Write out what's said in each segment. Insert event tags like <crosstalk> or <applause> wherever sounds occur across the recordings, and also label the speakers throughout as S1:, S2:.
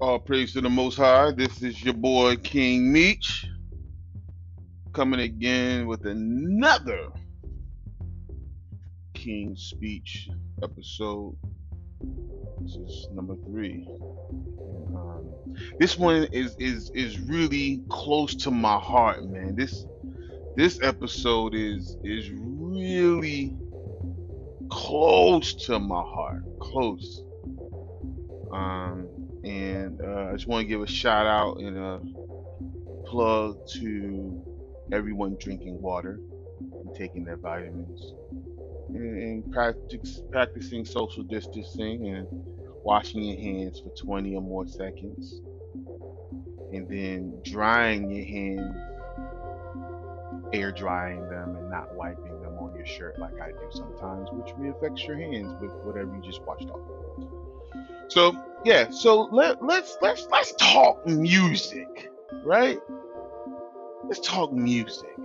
S1: All praise to the Most High. This is your boy King Meech coming again with another King Speech episode. This is number three. Um, this one is is is really close to my heart, man. This this episode is is really close to my heart. Close. Um, and uh, I just want to give a shout out and a plug to everyone drinking water and taking their vitamins and, and practice, practicing social distancing and washing your hands for 20 or more seconds and then drying your hands air drying them and not wiping them on your shirt like I do sometimes, which affects your hands with whatever you just washed off. So yeah, so let let's let's let's talk music, right? Let's talk music.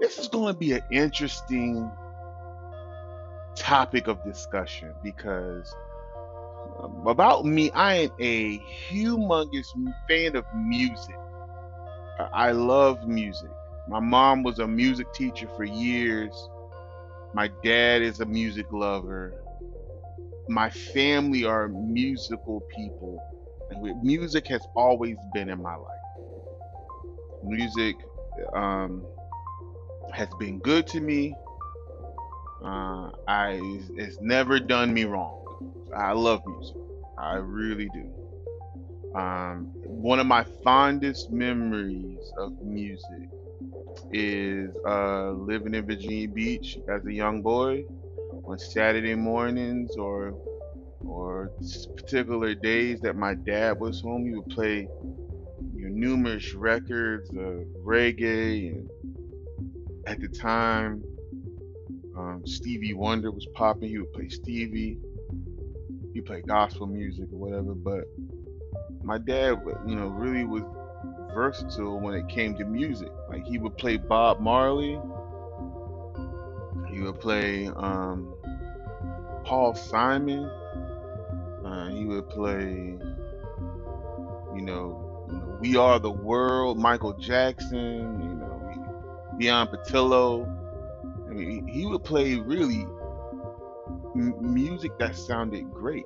S1: This is going to be an interesting topic of discussion because um, about me, I am a humongous fan of music. I love music. My mom was a music teacher for years. My dad is a music lover my family are musical people. And music has always been in my life. Music um, has been good to me. Uh, I it's never done me wrong. I love music. I really do. Um, one of my fondest memories of music is uh, living in Virginia Beach as a young boy on Saturday mornings or or particular days that my dad was home, he would play you know, numerous records of reggae and at the time um, Stevie Wonder was popping. He would play Stevie. He played gospel music or whatever. But my dad, you know, really was versatile when it came to music. Like he would play Bob Marley. He would play um, Paul Simon. Uh, he would play, you know, We Are the World, Michael Jackson, you know, Beyond Patillo. I mean, he would play really m- music that sounded great.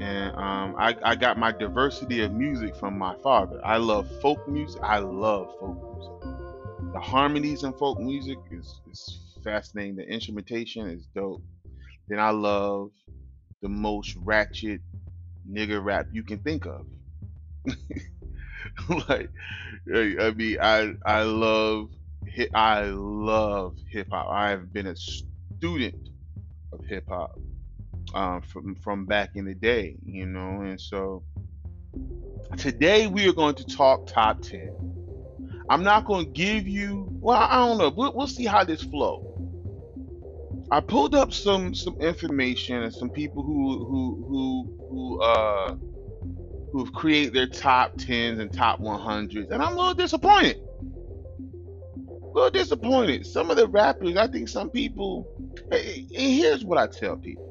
S1: And um, I, I got my diversity of music from my father. I love folk music. I love folk music. The harmonies in folk music is, is fascinating. The instrumentation is dope then I love the most ratchet nigga rap you can think of. <laughs> like, I mean, I I love hip. I love hip hop. I've been a student of hip hop um, from from back in the day, you know, and so today we are going to talk top ten. I'm not going to give you. Well, I don't know. We'll, we'll see how this flows. I pulled up some some information and some people who who who who uh who've created their top tens and top one hundreds, and I'm a little disappointed. A little disappointed. Some of the rappers, I think some people. And here's what I tell people: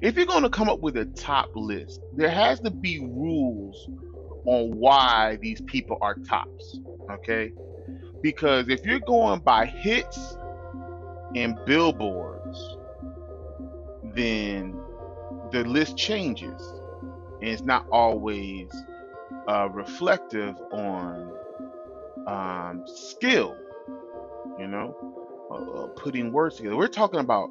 S1: if you're going to come up with a top list, there has to be rules on why these people are tops. Okay, because if you're going by hits and billboards, then the list changes. And it's not always uh, reflective on um, skill, you know, uh, putting words together. We're talking about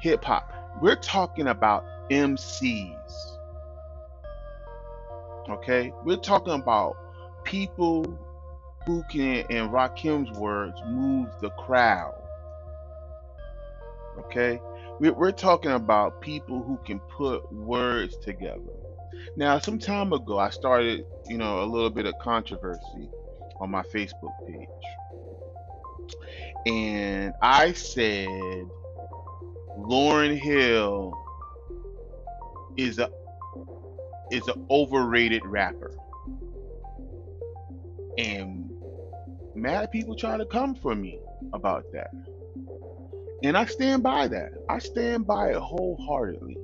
S1: hip hop, we're talking about MCs. Okay, we're talking about people who can, in Rakim's words, move the crowd. Okay? We're talking about people who can put words together. Now, some time ago, I started, you know, a little bit of controversy on my Facebook page. And I said Lauryn Hill is a is an overrated rapper. And mad people try to come for me about that. And I stand by that. I stand by it wholeheartedly.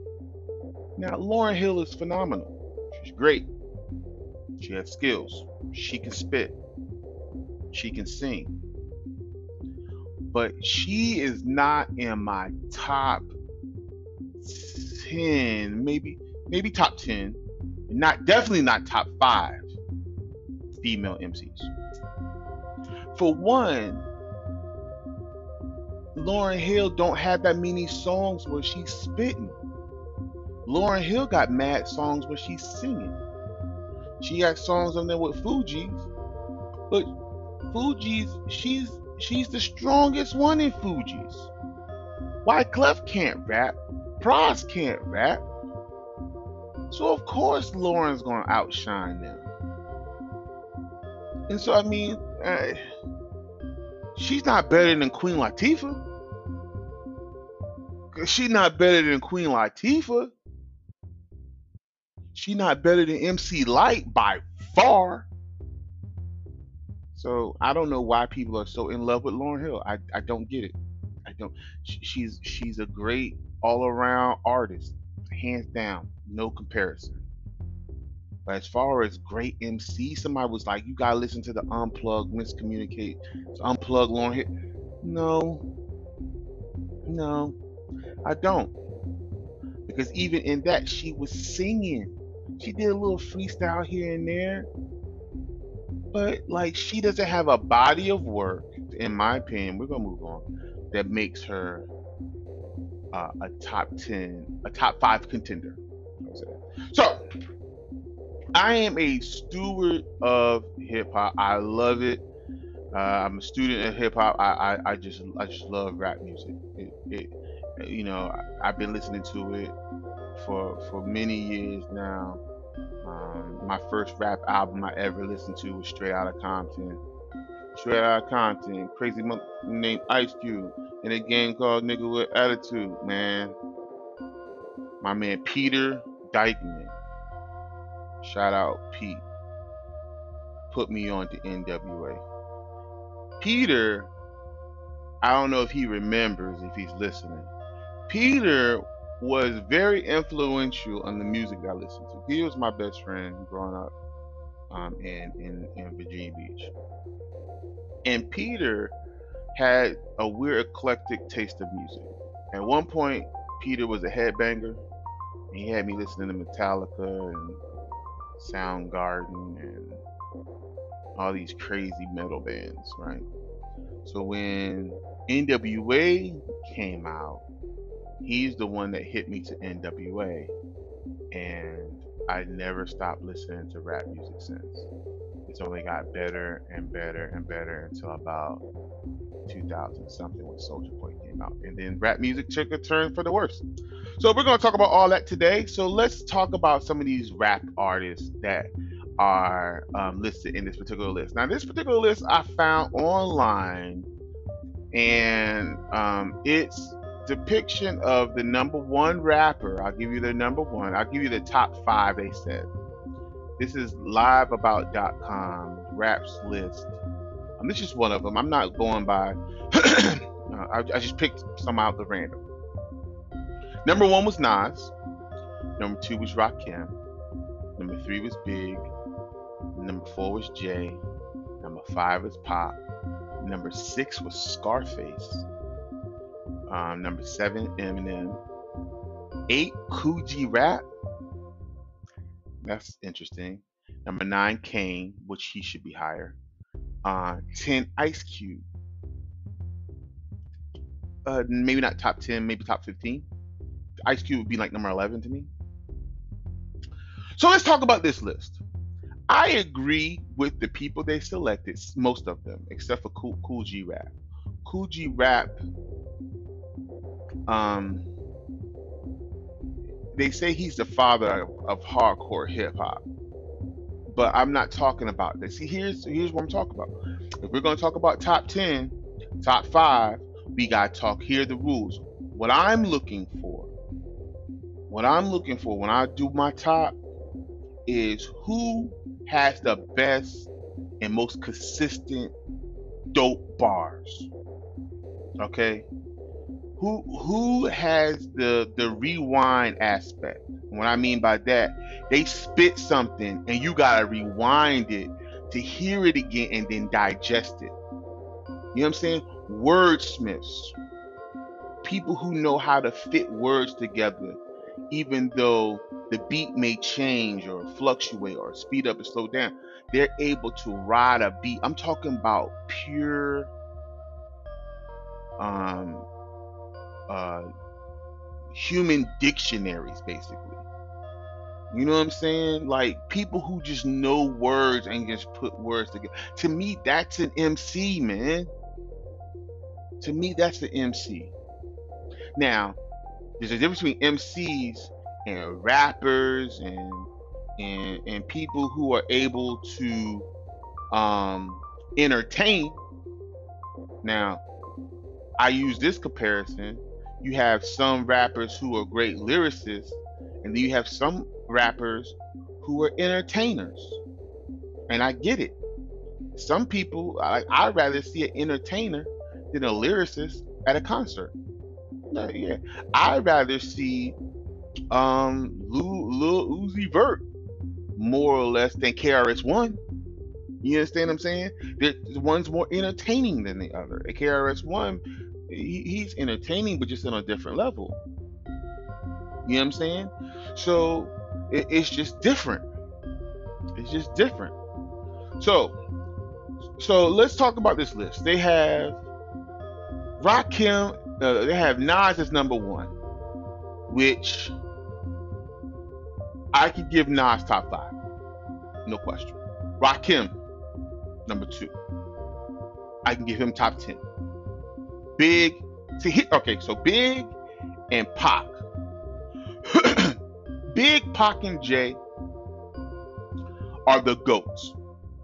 S1: Now, Lauryn Hill is phenomenal. She's great. She has skills. She can spit. She can sing. But she is not in my top 10, maybe maybe top 10. Not definitely not top 5 female MCs. For one, Lauryn Hill don't have that many songs where she's spitting. Lauryn Hill got mad songs where she's singing. She got songs on there with Fugees, but Fugees, she's she's the strongest one in Fuji's. Fugees. Wyclef can't rap, Pras can't rap, so of course Lauryn's gonna outshine them. And so I mean, uh, she's not better than Queen Latifah. She's not better than Queen Latifah. She's not better than MC Lyte by far. So I don't know why people are so in love with Lauryn Hill. I, I don't get it. I don't. She's she's a great all around artist, hands down, no comparison. But as far as great MC, somebody was like, "You gotta listen to the unplug, miscommunicate, unplug Lauryn Hill." No, no, I don't, because even in that, she was singing. She did a little freestyle here and there, but like she doesn't have a body of work, in my opinion. We're gonna move on. That makes her uh, a top ten, a top five contender. So I am a steward of hip hop. I love it. Uh, I'm a student of hip hop. I, I, I just I just love rap music. It, it, you know I've been listening to it for for many years now. Um, my first rap album I ever listened to was Straight Outta Compton. Straight Outta Compton, crazy month named Ice Cube, in a game called Nigga with Attitude, man. My man Peter Dyckman, shout out Pete, put me on to NWA. Peter, I don't know if he remembers if he's listening. Peter was very influential on the music I listened to. He was my best friend growing up um, in, in, in Virginia Beach. And Peter had a weird eclectic taste of music. At one point, Peter was a headbanger. He had me listening to Metallica and Soundgarden and all these crazy metal bands, right? So when NWA came out, he's the one that hit me to NWA, and I never stopped listening to rap music since. It's only got better and better and better until about 2000 something when Soldier Boy came out, and then rap music took a turn for the worse. So we're going to talk about all that today. So let's talk about some of these rap artists that are um, listed in this particular list. Now, this particular list I found online, and um, it's depiction of the number one rapper. I'll give you the number one. I'll give you the top five. They said this is liveabout.com raps list. Um, this is one of them. I'm not going by. <clears throat> uh, I, I just picked some out the random. Number one was Nas. Number two was Rakim. Number three was Big. Number four was Jay. Number five was Pac. Number six was Scarface. Um, number seven, Eminem. Eight, G Rap. That's interesting. Number nine, Kane, which he should be higher. Uh, ten, Ice Cube. Uh, maybe not top ten, maybe top fifteen. Ice Cube would be like number eleven to me. So let's talk about this list. I agree with the people they selected, most of them, except for Kool, Kool G Rap. Kool G Rap um, they say he's the father of, of hardcore hip hop, but I'm not talking about this. See, here's here's what I'm talking about. If we're gonna talk about top ten, top five, we gotta talk. Here the rules. What I'm looking for, what I'm looking for when I do my top, is who has the best and most consistent dope bars. Okay, who who has the the rewind aspect? What I mean by that, they spit something and you gotta rewind it to hear it again and then digest it. You know what I'm saying? Wordsmiths, people who know how to fit words together, even though the beat may change or fluctuate or speed up and slow down, they're able to ride a beat. I'm talking about pure um uh human dictionaries basically. You know what i'm saying? Like people who just know words and just put words together. To me that's an mc man. To me that's the mc now there's a difference between mcs and rappers and and and people who are able to um entertain. Now i use this comparison you have some rappers who are great lyricists, and then you have some rappers who are entertainers. And I get it. Some people, I, I'd rather see an entertainer than a lyricist at a concert. Uh, yeah, I'd rather see um Lil, Lil Uzi Vert more or less than KRS One. You understand what I'm saying? The one's more entertaining than the other. A KRS One he, he's entertaining, but just on a different level. You know what I'm saying? So it, it's just different. It's just different. So, so let's talk about this list. They have Rakim. Uh, they have Nas as number one, which I could give Nas top five, no question. Rakim, number two. I can give him top ten. Big. See, he, okay, so Big and Pac. <clears throat> Big, Pac, and Jay are the goats,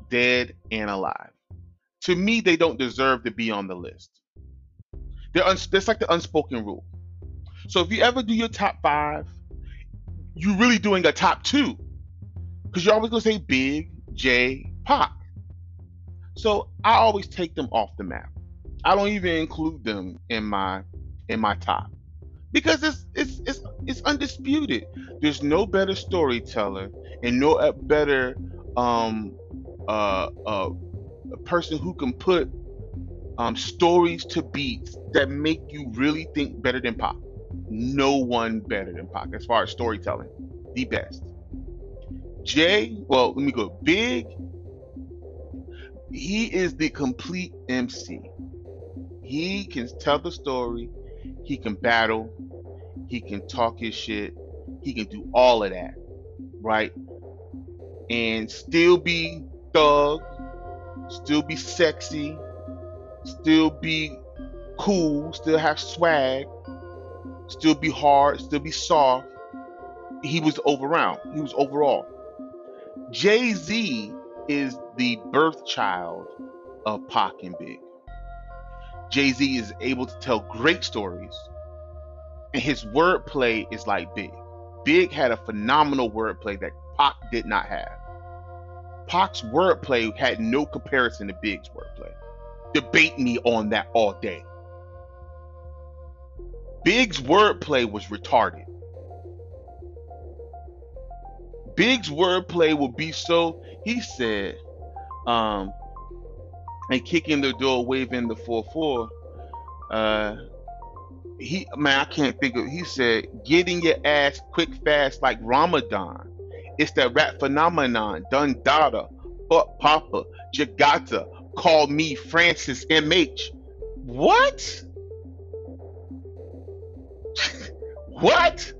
S1: dead and alive. To me, they don't deserve to be on the list. They're un- that's like the unspoken rule. So if you ever do your top five, you're really doing a top two, because you're always gonna say Big, Jay, Pac. So I always take them off the map. I don't even include them in my in my top because it's it's it's it's undisputed. There's no better storyteller and no better um uh uh person who can put um stories to beats that make you really think better than Pac. No one better than Pac as far as storytelling. The best. Jay, well, let me go. Big. He is the complete MC. He can tell the story. He can battle. He can talk his shit. He can do all of that, right? And still be thug, still be sexy, still be cool, still have swag, still be hard, still be soft. He was overall. He was overall. Jay Z is the birth child of Pac and Big. Jay Z is able to tell great stories, and his wordplay is like Big. Big had a phenomenal wordplay that Pac did not have. Pac's wordplay had no comparison to Big's wordplay. Debate me on that all day. Big's wordplay was retarded. Big's wordplay would be so, he said, um, and kicking the door, waving the four four. Uh, he man, I can't think of. He said, "Getting your ass quick, fast like Ramadan." It's that rap phenomenon. Dun Dada, Buck Papa, Jagata. Call me Francis M.H. What? <laughs> what?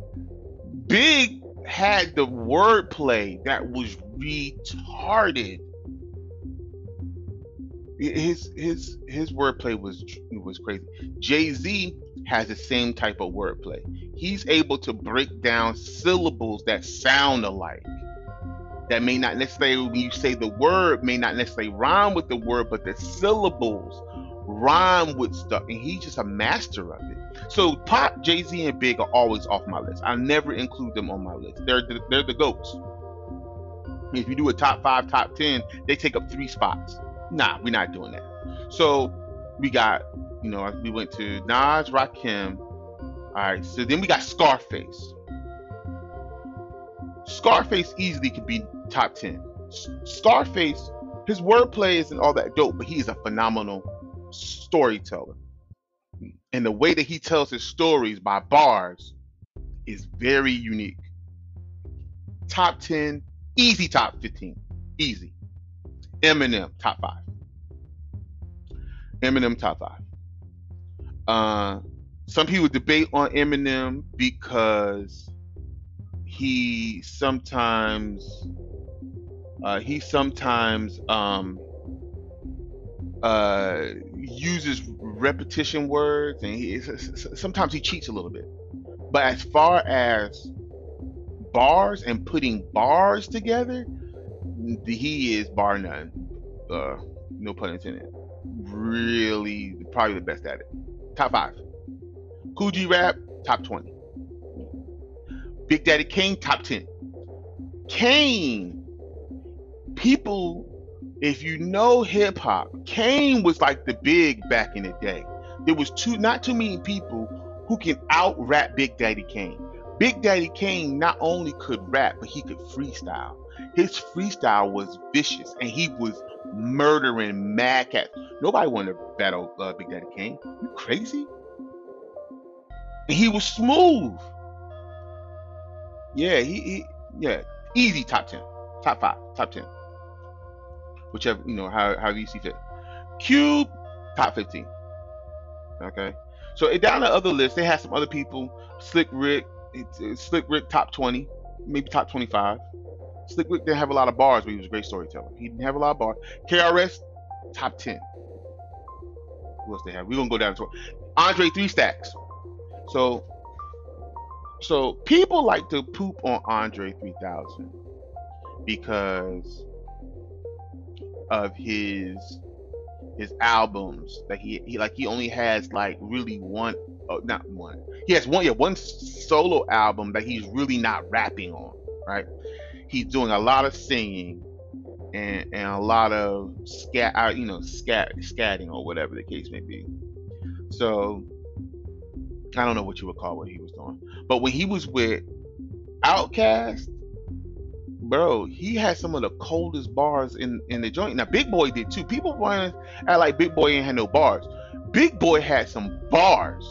S1: Big had the wordplay that was retarded his his his wordplay was was crazy. Jay Z has the same type of wordplay. He's able to break down syllables that sound alike. That may not necessarily, when you say the word, may not necessarily rhyme with the word, but the syllables rhyme with stuff, and he's just a master of it. So, Pac, Jay Z, and Big are always off my list. I never include them on my list. They're the, they're the goats. If you do a top five, top ten, they take up three spots. Nah, we're not doing that. So we got, you know, we went to Nas, Rakim, All right, so then we got Scarface. Scarface easily could be top 10. Scarface, his wordplay isn't all that dope, but he's a phenomenal storyteller. And the way that he tells his stories by bars is very unique. Top 10, easy top 15. Easy. Eminem, top five. Eminem, top five. Uh, some people debate on Eminem because he sometimes uh, he sometimes um, uh, uses repetition words and he sometimes he cheats a little bit. But as far as bars and putting bars together, he is bar none. Uh, no pun intended. Really, probably the best at it. Top five. G Rap, top 20. Big Daddy Kane, top 10. Kane, people, if you know hip hop, Kane was like the big back in the day. There was two, not too many people who can out rap Big Daddy Kane. Big Daddy Kane not only could rap, but he could freestyle. His freestyle was vicious, and he was murdering mad cats. Nobody wanted to battle uh, Big Daddy Kane. You crazy? And he was smooth. Yeah, he, he yeah, easy top ten, top five, top ten, whichever you know how how you see fit. Cube top fifteen. Okay, so down the other list, they had some other people. Slick Rick, Slick Rick top twenty, maybe top twenty five. Slick Rick didn't have a lot of bars, but he was a great storyteller. He didn't have a lot of bars. KRS top ten. Who else they have? We're gonna go down to Andre Three Stacks. So so people like to poop on Andre 3000 because of his his albums that he, he like he only has like really one oh, not one he has one yeah one solo album that he's really not rapping on right he's doing a lot of singing and and a lot of scat uh, you know scat scatting or whatever the case may be so I don't know what you would call what he was doing. But when he was with OutKast, bro, he had some of the coldest bars in in the joint. Now Big Boi did too. People to act like Big Boi ain't had no bars. Big Boi had some bars,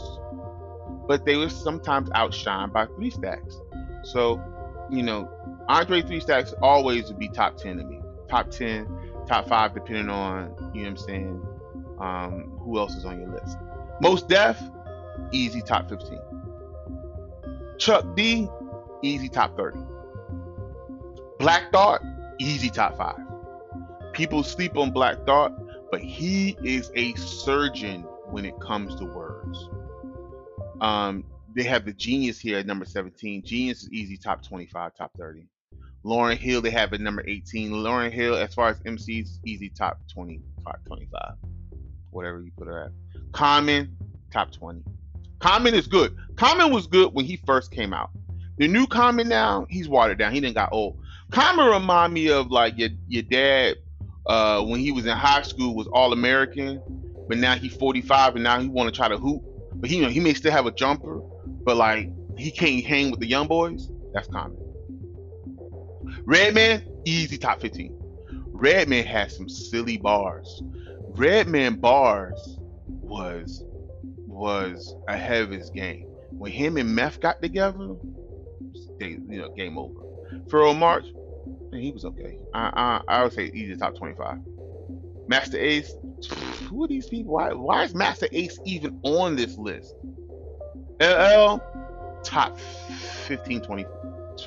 S1: but they were sometimes outshined by Three Stacks. So, you know, Andre Three Stacks always would be top ten to me. Top ten, top five, depending on you know what I'm saying. Um, who else is on your list? Mos Def, easy top 15. Chuck D, easy top 30. Black Thought, easy top 5. People sleep on Black Thought, but he is a surgeon when it comes to words. Um, they have the Genius here at number 17. Genius is easy top 25, top 30. Lauryn Hill, they have at number 18. Lauryn Hill, as far as MCs, easy top 20, top 25. Whatever you put her at. Common, top 20. Common is good. Common was good when he first came out. The new Common now, he's watered down. He didn't got old. Common remind me of like your your dad uh, when he was in high school was all American, but now he's 45 and now he want to try to hoop. But he you know he may still have a jumper, but like he can't hang with the young boys. That's Common. Redman, easy top 15. Redman has some silly bars. Redman bars was was ahead of his game. When him and Meth got together, they you know game over. Pharoahe Monch, man, he was okay. I I, I would say easy top twenty five. Masta Ace, who are these people? Why why is Masta Ace even on this list? LL, top 15, 20,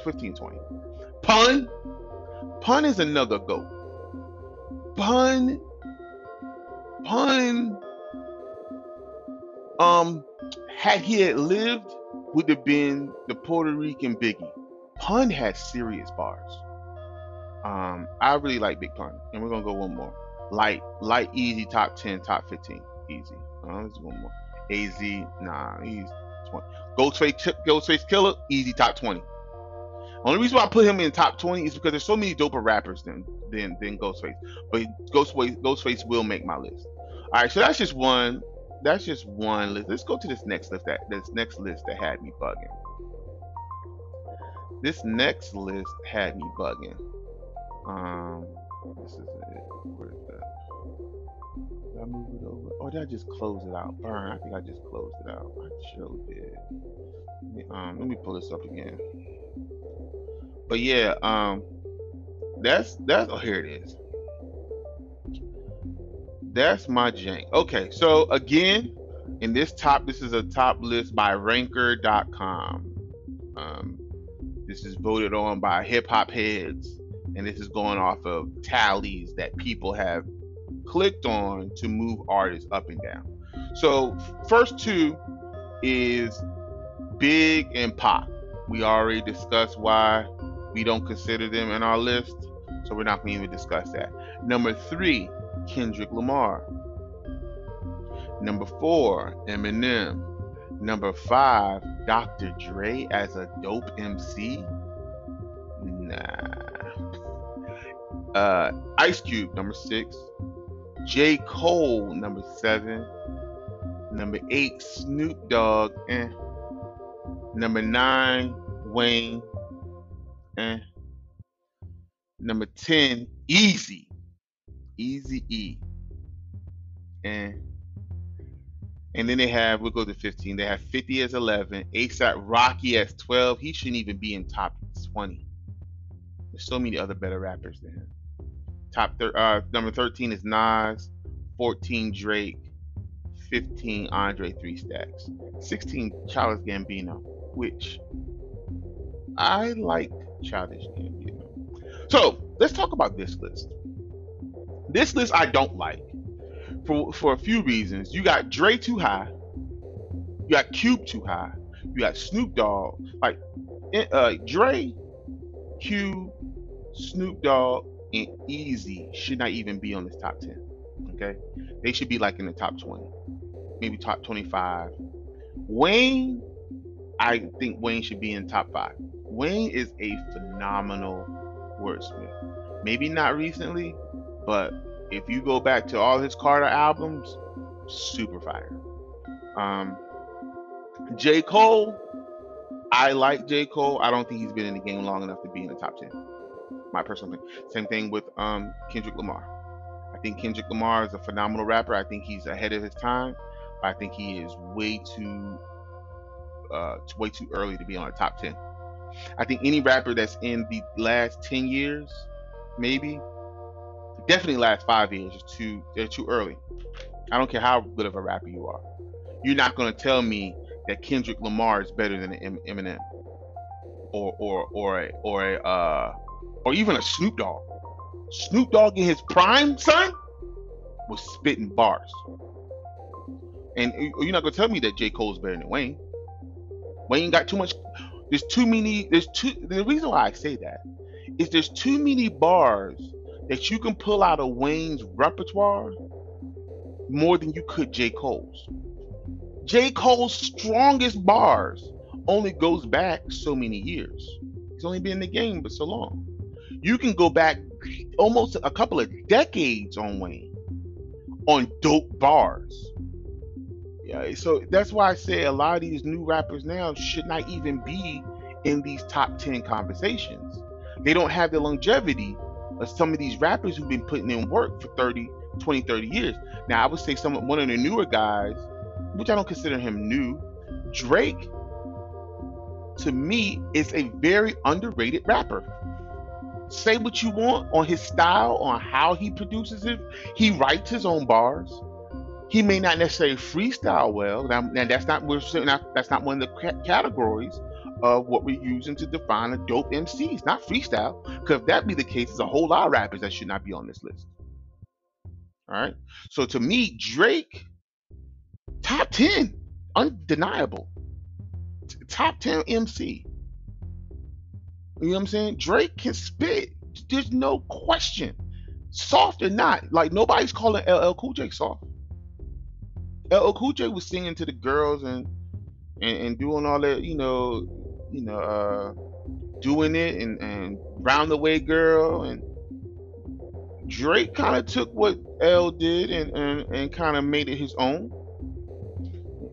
S1: 15, 20. Pun, Pun is another goat. Pun, Pun um, had he had lived, would have been the Puerto Rican Biggie. Pun has serious bars. Um, I really like Big Pun, and we're gonna go one more. Lyte, Lyte, easy, top ten, top fifteen, easy. Uh, let's one more. Az, nah, he's twenty. Ghostface, Ghostface Killah, easy, top twenty. Only reason why I put him in top twenty is because there's so many doper rappers than than than Ghostface. But Ghostface, Ghostface will make my list. All right, so that's just one that's just one list. Let's go to this next list that this next list that had me bugging. This next list had me bugging. Um, this is it. Where is that? Did I move it over? Or did I just close it out? Burn. I think I just closed it out. I sure did. Um, let me pull this up again. But yeah, um, that's that's. Oh, here it is. That's my jank. Okay, so again, in this top, this is a top list by Ranker.com. Um, this is voted on by hip hop heads, and this is going off of tallies that people have clicked on to move artists up and down. So, first two is Big and Pac. We already discussed why we don't consider them in our list, so we're not going to even discuss that. Number three, Kendrick Lamar. Number four, Eminem. Number five, Dr. Dre as a dope MC. Nah. Uh, Ice Cube, number six. J. Cole, number seven. Number eight, Snoop Dogg. Eh. Number nine, Wayne. Eh. Number 10, Eazy. Easy E. And and then they have, we'll go to 15. They have 50 as 11, ASAP Rocky as 12. He shouldn't even be in top 20. There's so many other better rappers than him. Top thir- uh, number 13 is Nas, 14 Drake, 15 Andre Three Stacks, 16 Childish Gambino, which I like Childish Gambino. So let's talk about this list. This list I don't like for for a few reasons. You got Dre too high. You got Cube too high. You got Snoop Dogg. Like uh, Dre, Cube, Snoop Dogg, and Eazy should not even be on this top ten. Okay, they should be like in the top twenty, maybe top twenty-five. Wayne, I think Wayne should be in top five. Wayne is a phenomenal wordsmith. Maybe not recently, but if you go back to all his Carter albums, super fire. Um, J. Cole, I like J. Cole. I don't think he's been in the game long enough to be in the top 10. My personal thing. Same thing with um, Kendrick Lamar. I think Kendrick Lamar is a phenomenal rapper. I think he's ahead of his time. I think he is way too uh, way too early to be on the top 10. I think any rapper that's in the last 10 years, maybe, definitely last five years is too they're too early. I don't care how good of a rapper you are. You're not gonna tell me that Kendrick Lamar is better than Eminem, or or or a, or a uh, or even a Snoop Dogg. Snoop Dogg in his prime, son, was spitting bars. And you're not gonna tell me that J. Cole's better than Wayne. Wayne got too much. There's too many. There's too. The reason why I say that is there's too many bars that you can pull out of Wayne's repertoire more than you could J. Cole's. J. Cole's strongest bars only goes back so many years. He's only been in the game for so long. You can go back almost a couple of decades on Wayne on dope bars. Yeah, so that's why I say a lot of these new rappers now should not even be in these top 10 conversations. They don't have the longevity of some of these rappers who've been putting in work for 30, 20, 30 years. Now, I would say some one of the newer guys, which I don't consider him new, Drake, to me, is a very underrated rapper. Say what you want on his style, on how he produces it. He writes his own bars. He may not necessarily freestyle well. Now, that's not that's not one of the categories of what we're using to define a dope MC. It's not freestyle. Because if that be the case, there's a whole lot of rappers that should not be on this list. All right. So to me, Drake, top 10, undeniable. Top 10 MC. You know what I'm saying? Drake can spit. There's no question. Soft or not, like nobody's calling LL Cool J soft. LL Cool J was singing to the girls and and, and doing all that, you know, you know, uh, doing it and, and round the way girl and Drake kind of took what L did and, and, and kind of made it his own.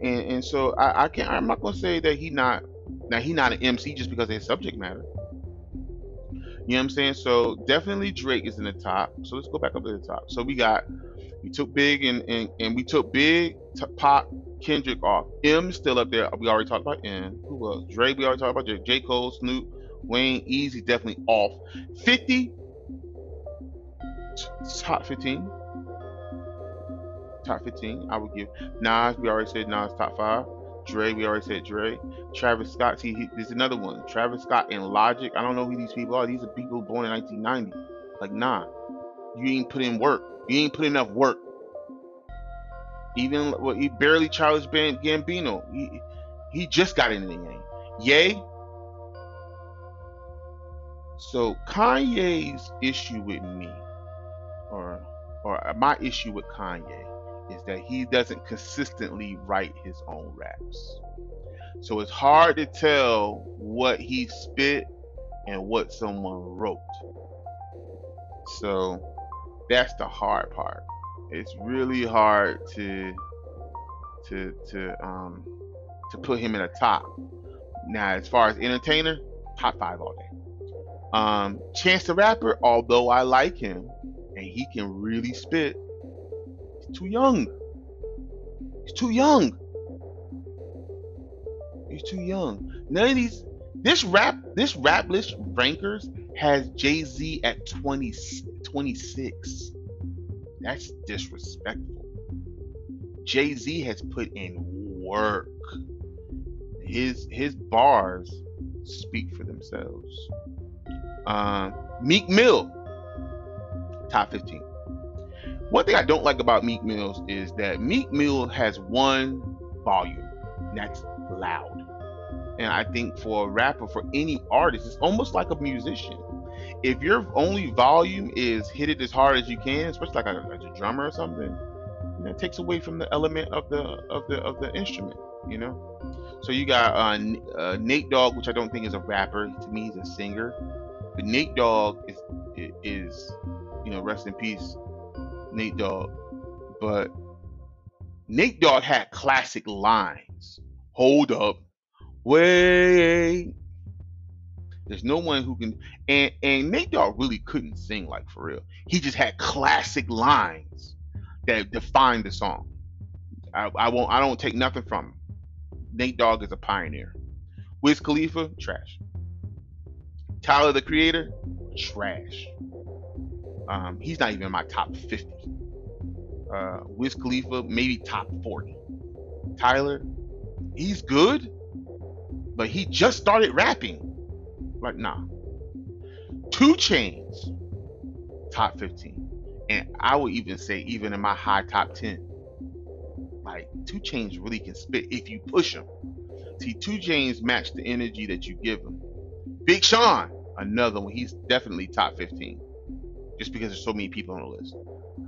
S1: and and so I, I can't. I'm not gonna say that he not now he not an MC just because of his subject matter. You know what I'm saying? So definitely Drake is in the top. So let's go back up to the top. So we got we took Big and and, and we took Big, Pac, Kendrick off. M still up there. We already talked about M. Who was Drake? We already talked about Drake. J. Cole, Snoop, Wayne, Eazy definitely off. 50 top 15. Top 15, I would give Nas. We already said Nas top five. Dre, we already said Dre. Travis Scott, see, he, there's another one. Travis Scott and Logic. I don't know who these people are. These are people born in 1990. Like, nah, you ain't put in work. You ain't put enough work. Even well, he barely Charles Gambino. He, he just got into the game. Yay. So Kanye's issue with me, or or my issue with Kanye, is that he doesn't consistently write his own raps. So it's hard to tell what he spit and what someone wrote. So that's the hard part. It's really hard to to to um to put him in a top. Now, as far as entertainer, top five all day. Um, Chance the Rapper, although I like him and he can really spit, he's too young. He's too young. He's too young. None of these this rap this rap list rankers has Jay-Z at 20, 26. That's disrespectful. Jay-Z has put in work. His his bars speak for themselves. Um, Meek Mill, top 15. One thing I don't like about Meek Mills is that Meek Mill has one volume. That's loud. And I think for a rapper, for any artist, it's almost like a musician. If your only volume is hit it as hard as you can, especially like a, as a drummer or something, that takes away from the element of the of the of the instrument, you know. So you got uh, uh, Nate Dogg, which I don't think is a rapper. To me, he's a singer. But Nate Dogg is is you know rest in peace, Nate Dogg. But Nate Dogg had classic lines. Hold up, wait. There's no one who can and and Nate Dogg really couldn't sing like for real. He just had classic lines that defined the song. I, I won't I don't take nothing from him. Nate Dogg is a pioneer. Wiz Khalifa, trash. Tyler the Creator, trash. Um, he's not even in my top 50. Uh, Wiz Khalifa, maybe top 40. Tyler, he's good, but he just started rapping. Like, nah. 2 Chainz, top 15. And I would even say, even in my high top 10, like 2 Chainz really can spit if you push them. See, 2 Chainz match the energy that you give them. Big Sean, another one. He's definitely top 15. Just because there's so many people on the list.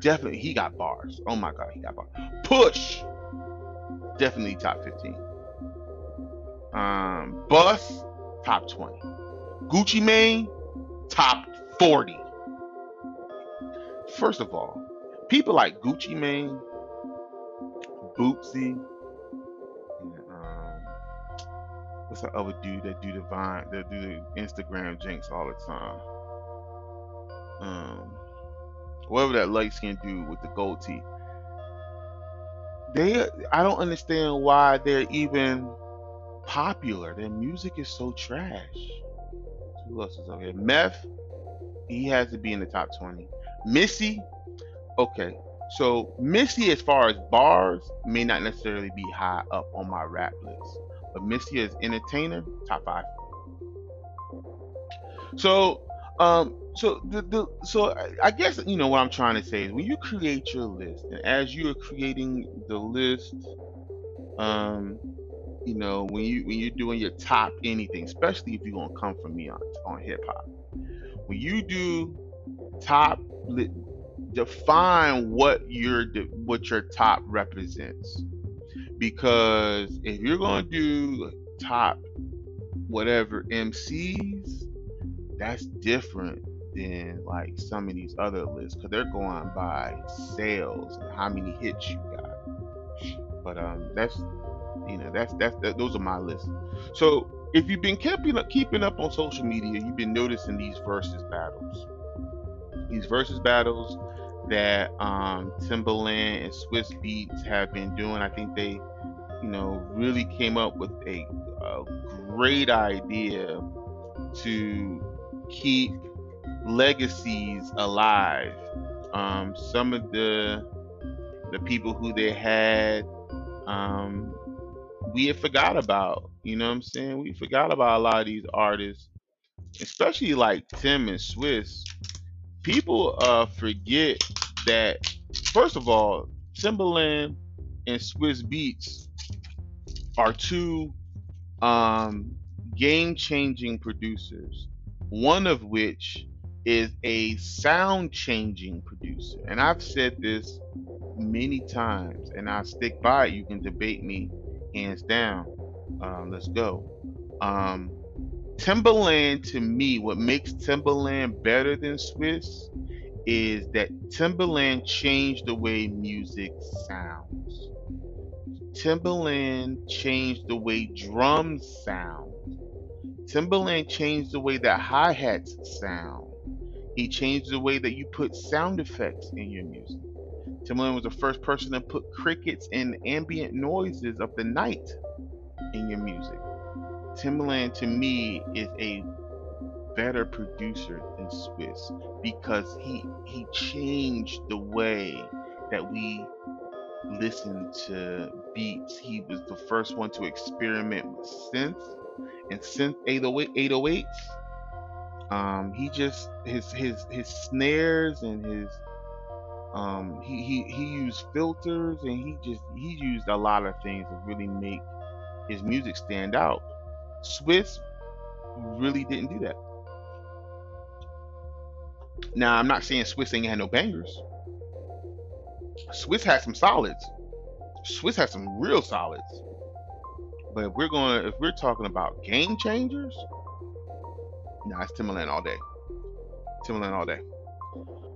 S1: Definitely, he got bars. Oh my god, he got bars. Push, definitely top 15. Um, Bus, top 20. Gucci Mane, top 40. First of all, people like Gucci Mane, Bootsy, what's that other dude that do the vine that do the Instagram jinx all the time? Um, whatever that light skin dude with the gold teeth. They, I don't understand why they're even popular. Their music is so trash. Who else is over here? Meth, he has to be in the top 20. Missy, okay. So Missy, as far as bars, may not necessarily be high up on my rap list but Missy as entertainer, top five. So, um, so the, the so I guess you know what I'm trying to say is when you create your list, and as you are creating the list, um, you know when you when you're doing your top anything, especially if you're gonna come from me on on hip hop, when you do top define what your what your top represents because if you're to do top whatever MCs, that's different than like some of these other lists because they're going by sales and how many hits you got. But um, that's You know, that's that's that, those are my list. So if you've been keeping up keeping up on social media, you've been noticing these versus battles. These versus battles that um, Timbaland and Swizz Beatz have been doing. I think they, you know, really came up with a, a great idea to keep legacies alive. Um, some of the the people who they had, um, we had forgot about. You know what I'm saying? We forgot about a lot of these artists, especially like Tim and Swizz. People uh, forget that first of all, Timbaland and Swizz Beatz are two um, game-changing producers. One of which is a sound changing producer. And I've said this many times, and I stick by it. You can debate me hands down. Um, let's go. Um, Timbaland, to me, what makes Timbaland better than Swizz is that Timbaland changed the way music sounds. Timbaland changed the way drums sound. Timbaland changed the way that hi hats sound. He changed the way that you put sound effects in your music. Timbaland was the first person to put crickets and ambient noises of the night in your music. Timbaland to me is a better producer than Swizz because he he changed the way that we listen to beats. He was the first one to experiment with synth and synth 808 808s. Um, he just his his his snares and his um he, he he used filters and he just he used a lot of things to really make his music stand out. Swizz really didn't do that. Now I'm not saying Swizz ain't had no bangers. Swizz had some solids. Swizz had some real solids. But if we're going, if we're talking about game changers, nah, it's Timbaland all day. Timbaland all day.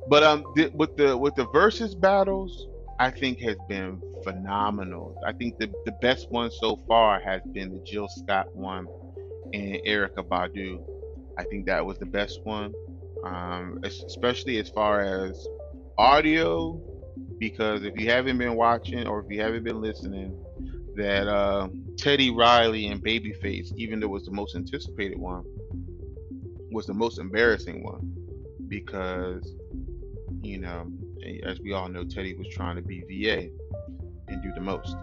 S1: But um, th- with the with the Verzuz battles, I think has been phenomenal. I think the the best one so far has been the Jill Scott one and Erykah Badu. I think that was the best one, um, especially as far as audio. Because if you haven't been watching or if you haven't been listening, that uh, Teddy Riley and Babyface, even though it was the most anticipated one, was the most embarrassing one because you know, as we all know, Teddy was trying to be VA and do the most.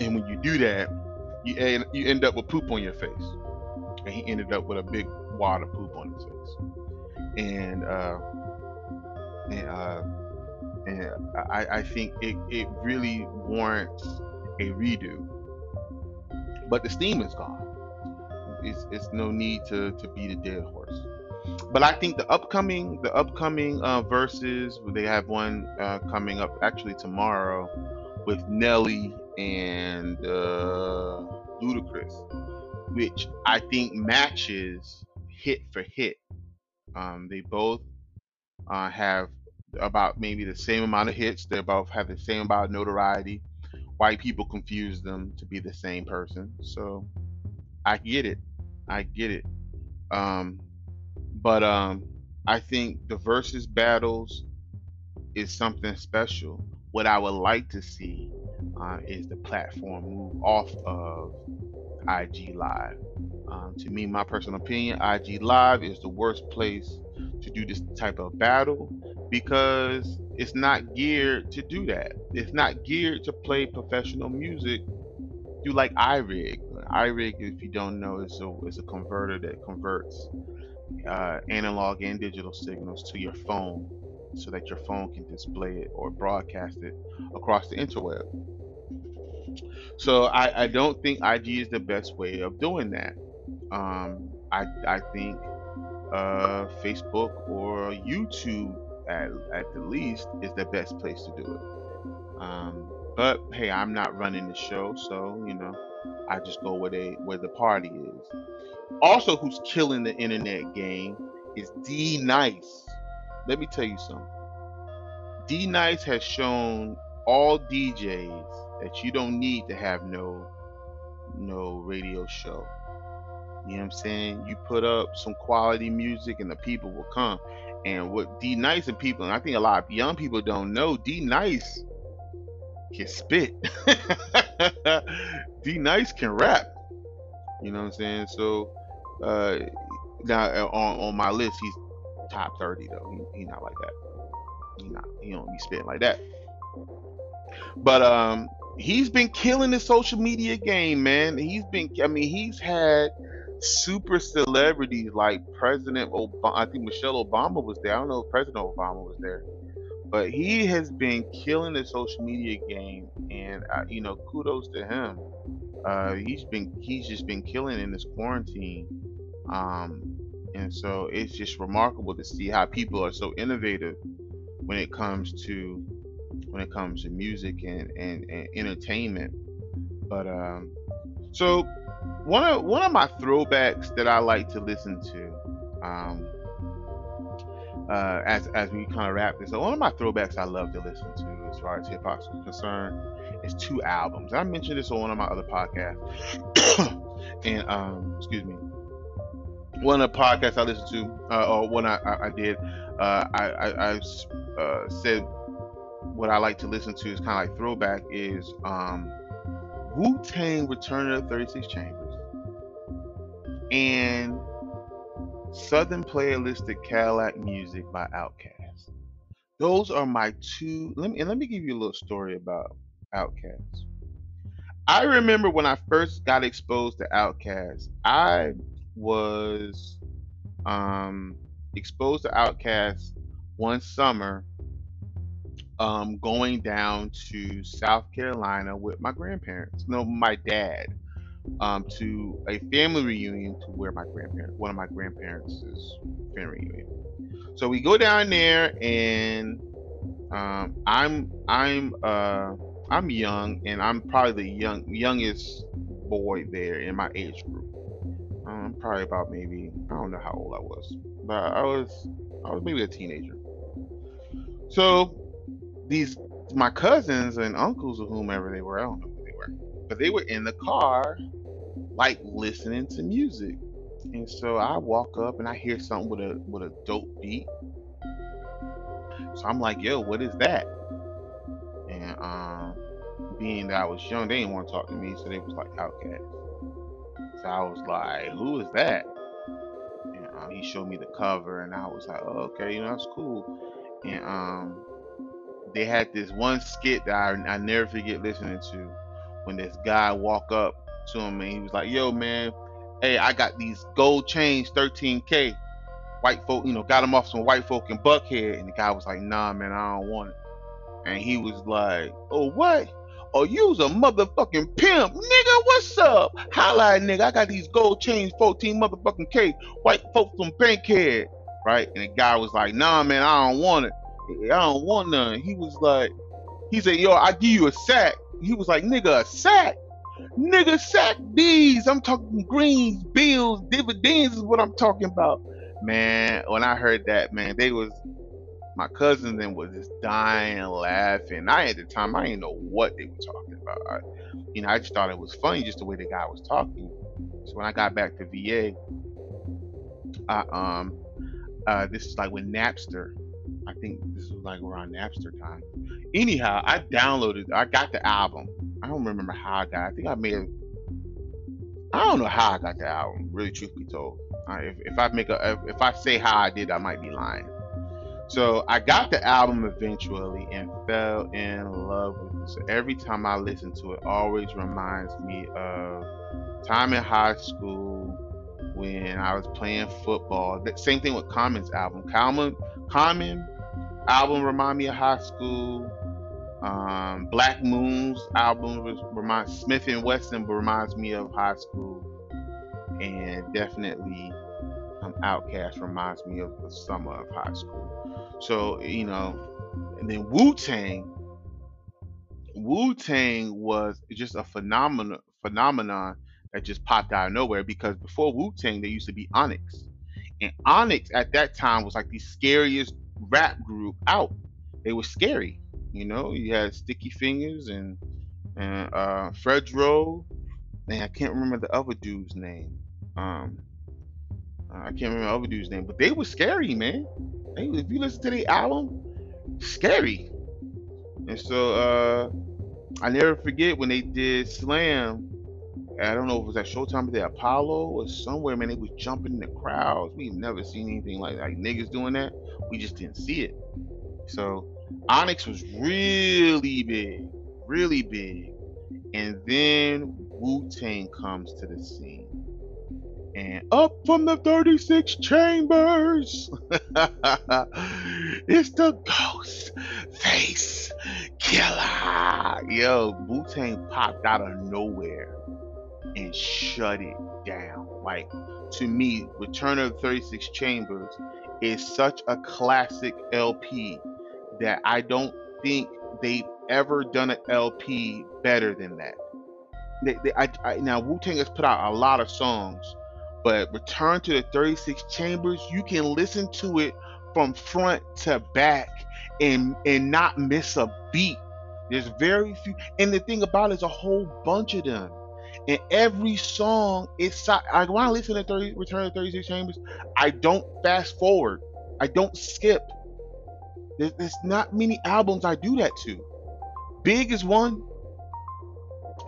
S1: And when you do that, you end, you end up with poop on your face. And he ended up with a big wad of poop on his face. And uh, and uh, and I, I think it, it really warrants a redo. But the steam is gone. It's, it's no need to, to beat a dead horse but I think the upcoming the upcoming uh, Verzuz they have one uh, coming up actually tomorrow with Nelly and uh, Ludacris, which I think matches hit for hit. Um, they both uh, have about maybe the same amount of hits. They both have the same amount of notoriety. White people confuse them to be the same person, so I get it. I get it. Um, but um, I think the Verzuz battles is something special. What I would like to see uh, is the platform move off of IG Live. Um, to me, my personal opinion, IG Live is the worst place to do this type of battle because it's not geared to do that. It's not geared to play professional music through like iRig. iRig, if you don't know, is a, is a converter that converts uh, analog and digital signals to your phone so that your phone can display it or broadcast it across the interweb. So I, I don't think IG is the best way of doing that. Um, I, I think uh, Facebook or YouTube at, at the least is the best place to do it. Um, but hey, I'm not running the show, so you know, I just go where they where the party is. Also, who's killing the internet game is D Nice. Let me tell you something. D Nice has shown all DJs that you don't need to have no no radio show. You know what I'm saying? You put up some quality music and the people will come. And what D Nice and people, and I think a lot of young people don't know, D Nice can spit. <laughs> D Nice can rap. You know what I'm saying? So uh now uh, on, on my list he's top 30 though. He, he not like that. He not he don't be spitting like that. But um he's been killing the social media game, man. He's been I mean, he's had super celebrities like President Obama. I think Michelle Obama was there. I don't know if President Obama was there, but he has been killing the social media game, and uh, you know, kudos to him. Uh, he's been he's just been killing in this quarantine, um, and so it's just remarkable to see how people are so innovative when it comes to when it comes to music and and, and entertainment. But um, so one of one of my throwbacks that I like to listen to, um, uh, as as we kind of wrap this, so one of my throwbacks I love to listen to, as far as hip hop is concerned, is two albums. I mentioned this on one of my other podcasts, <coughs> and um, excuse me, one of the podcasts I listened to, uh, or one I, I, I did, uh, I, I, I uh, said what I like to listen to is kind of like throwback is um, Wu Tang Return of the 36 Chambers. And Southern Playalistic Cadillac Music by Outkast. Those are my two. Let me and let me give you a little story about Outkast. I remember when I first got exposed to Outkast, I was um, exposed to Outkast one summer um, going down to South Carolina with my grandparents. No, my dad. Um, to a family reunion to where my grandparents, one of my grandparents' is family reunion. So we go down there, and um, I'm I'm uh, I'm young, and I'm probably the young youngest boy there in my age group. I'm um, probably about maybe I don't know how old I was, but I was I was maybe a teenager. So these my cousins and uncles or whomever they were, I don't know who they were, but they were in the car, like listening to music. And so I walk up and I hear something with a with a dope beat. So I'm like, yo, what is that? And um, being that I was young, they didn't want to talk to me, so they was like Outkast. So I was like, who is that? And um, he showed me the cover, and I was like, oh, okay, you know, that's cool. And um, they had this one skit that I, I never forget listening to when this guy walk up to him and he was like, "Yo, man, hey, I got these gold chains, 13k." White folk, you know, got him off some white folk in Buckhead, and the guy was like, "Nah, man, I don't want it." And he was like, "Oh, what? Oh, you's a motherfucking pimp, nigga. What's up? Holla, nigga. I got these gold chains, 14 motherfucking K. White folk from Bankhead, right?" And the guy was like, "Nah, man, I don't want it." I don't want none. He was like, he said, yo, I give you a sack. He was like, nigga, a sack? Nigga, sack these. I'm talking greens, bills, dividends is what I'm talking about. Man, when I heard that, man, they was my cousin then was just dying laughing. I at the time I didn't know what they were talking about. I, you know, I just thought it was funny just the way the guy was talking. So when I got back to VA, I um uh this is like when Napster I think this was like around Napster time. Anyhow, I downloaded. I got the album. I don't remember how I got. It. I think I made. I don't know how I got the album. Really, truth be told, if, if I make a if I say how I did, I might be lying. So I got the album eventually and fell in love with it. So every time I listen to it, always reminds me of time in high school when I was playing football. Same thing with Common's album. Common, Common album remind me of high school. Um, Black Moon's album reminds Smif-N-Wessun reminds me of high school, and definitely um, Outkast reminds me of the summer of high school. So you know, and then Wu Tang. Wu Tang was just a phenomenon phenomenon that just popped out of nowhere because before Wu Tang there used to be Onyx, and Onyx at that time was like the scariest rap group out. They were scary. You know, you had Sticky Fingaz and and uh, Fredro, and I can't remember the other dude's name. Um, I can't remember the other dude's name, but they were scary, man. They, if you listen to the album, scary. And so uh, I never forget when they did Slam. I don't know if it was at Showtime or the Apollo or somewhere, man. They was jumping in the crowds. We've never seen anything like like niggas doing that. We just didn't see it. So Onyx was really big, really big. And then Wu Tang comes to the scene. And up from the 36 chambers, <laughs> it's the ghost face killer. Yo, Wu Tang popped out of nowhere and shut it down. Like, to me, Return of the 36 Chambers is such a classic LP that I don't think they've ever done an LP better than that. They, they, I, I, now Wu Tang has put out a lot of songs, but Return to the 36 Chambers, you can listen to it from front to back and and not miss a beat. There's very few, and the thing about it is a whole bunch of them. And every song, it's I when I listen to 30, Return to 36 Chambers, I don't fast forward. I don't skip. There's, there's not many albums I do that to. Big is one.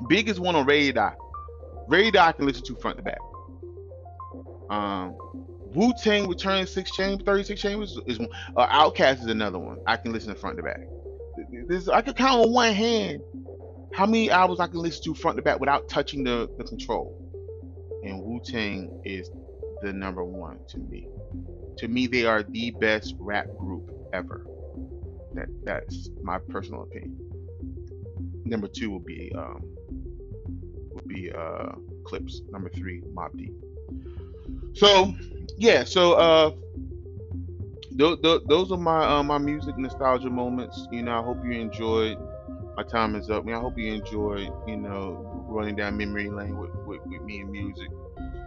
S1: Big is one on Ready Die. Ready Die I can listen to front to back. Um, Wu Tang Return Six Chambers, 36 Chambers is one. Uh, OutKast is another one. I can listen to front to back. This I can count on one hand how many albums I can listen to front to back without touching the, the control. And Wu Tang is the number one to me. To me, they are the best rap group ever. That that's my personal opinion. Number two will be um will be uh Clipse. Number three, Mobb Deep. So yeah, so uh th- th- those are my uh, my music nostalgia moments. You know, I hope you enjoyed. My time is up. I, mean, I hope you enjoyed. You know, running down memory lane with, with, with me and music.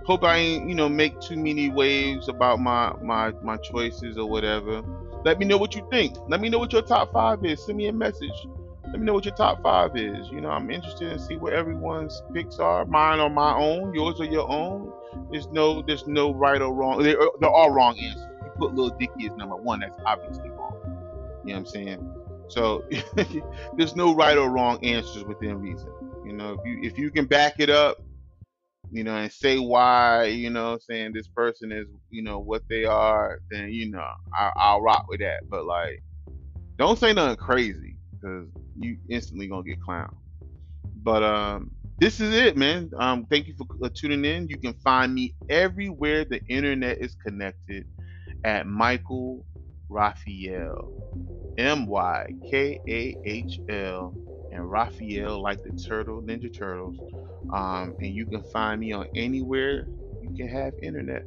S1: Hope I ain't you know make too many waves about my my my choices or whatever. Let me know what you think. Let me know what your top five is. Send me a message. Let me know what your top five is. You know, I'm interested in see what everyone's picks are. Mine are my own. Yours are your own. There's no, there's no right or wrong. There, uh, there are all wrong answers. You put Lil Dicky as number one. That's obviously wrong. You know what I'm saying? So <laughs> there's no right or wrong answers within reason. You know, if you if you can back it up, you know, and say why, you know, saying this person is, you know, what they are, then you know, I, I'll rock with that. But like, don't say nothing crazy because you instantly gonna get clowned. But um, this is it, man. Um, thank you for uh, tuning in. You can find me everywhere the internet is connected at Mykahl Raphael, M Y K A H L, and Raphael like the turtle, Ninja Turtles. Um, and you can find me on anywhere you can have internet.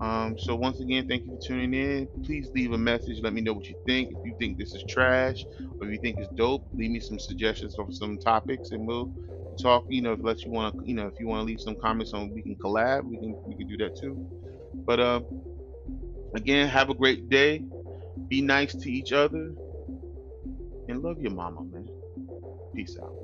S1: Um, so once again, thank you for tuning in. Please leave a message. Let me know what you think. If you think this is trash or if you think it's dope, leave me some suggestions for some topics, and we'll talk. You know, if let you want to, you know, if you want to leave some comments on, we can collab. We can we can do that too. But uh, again, have a great day. Be nice to each other, and love your mama, man. Peace out.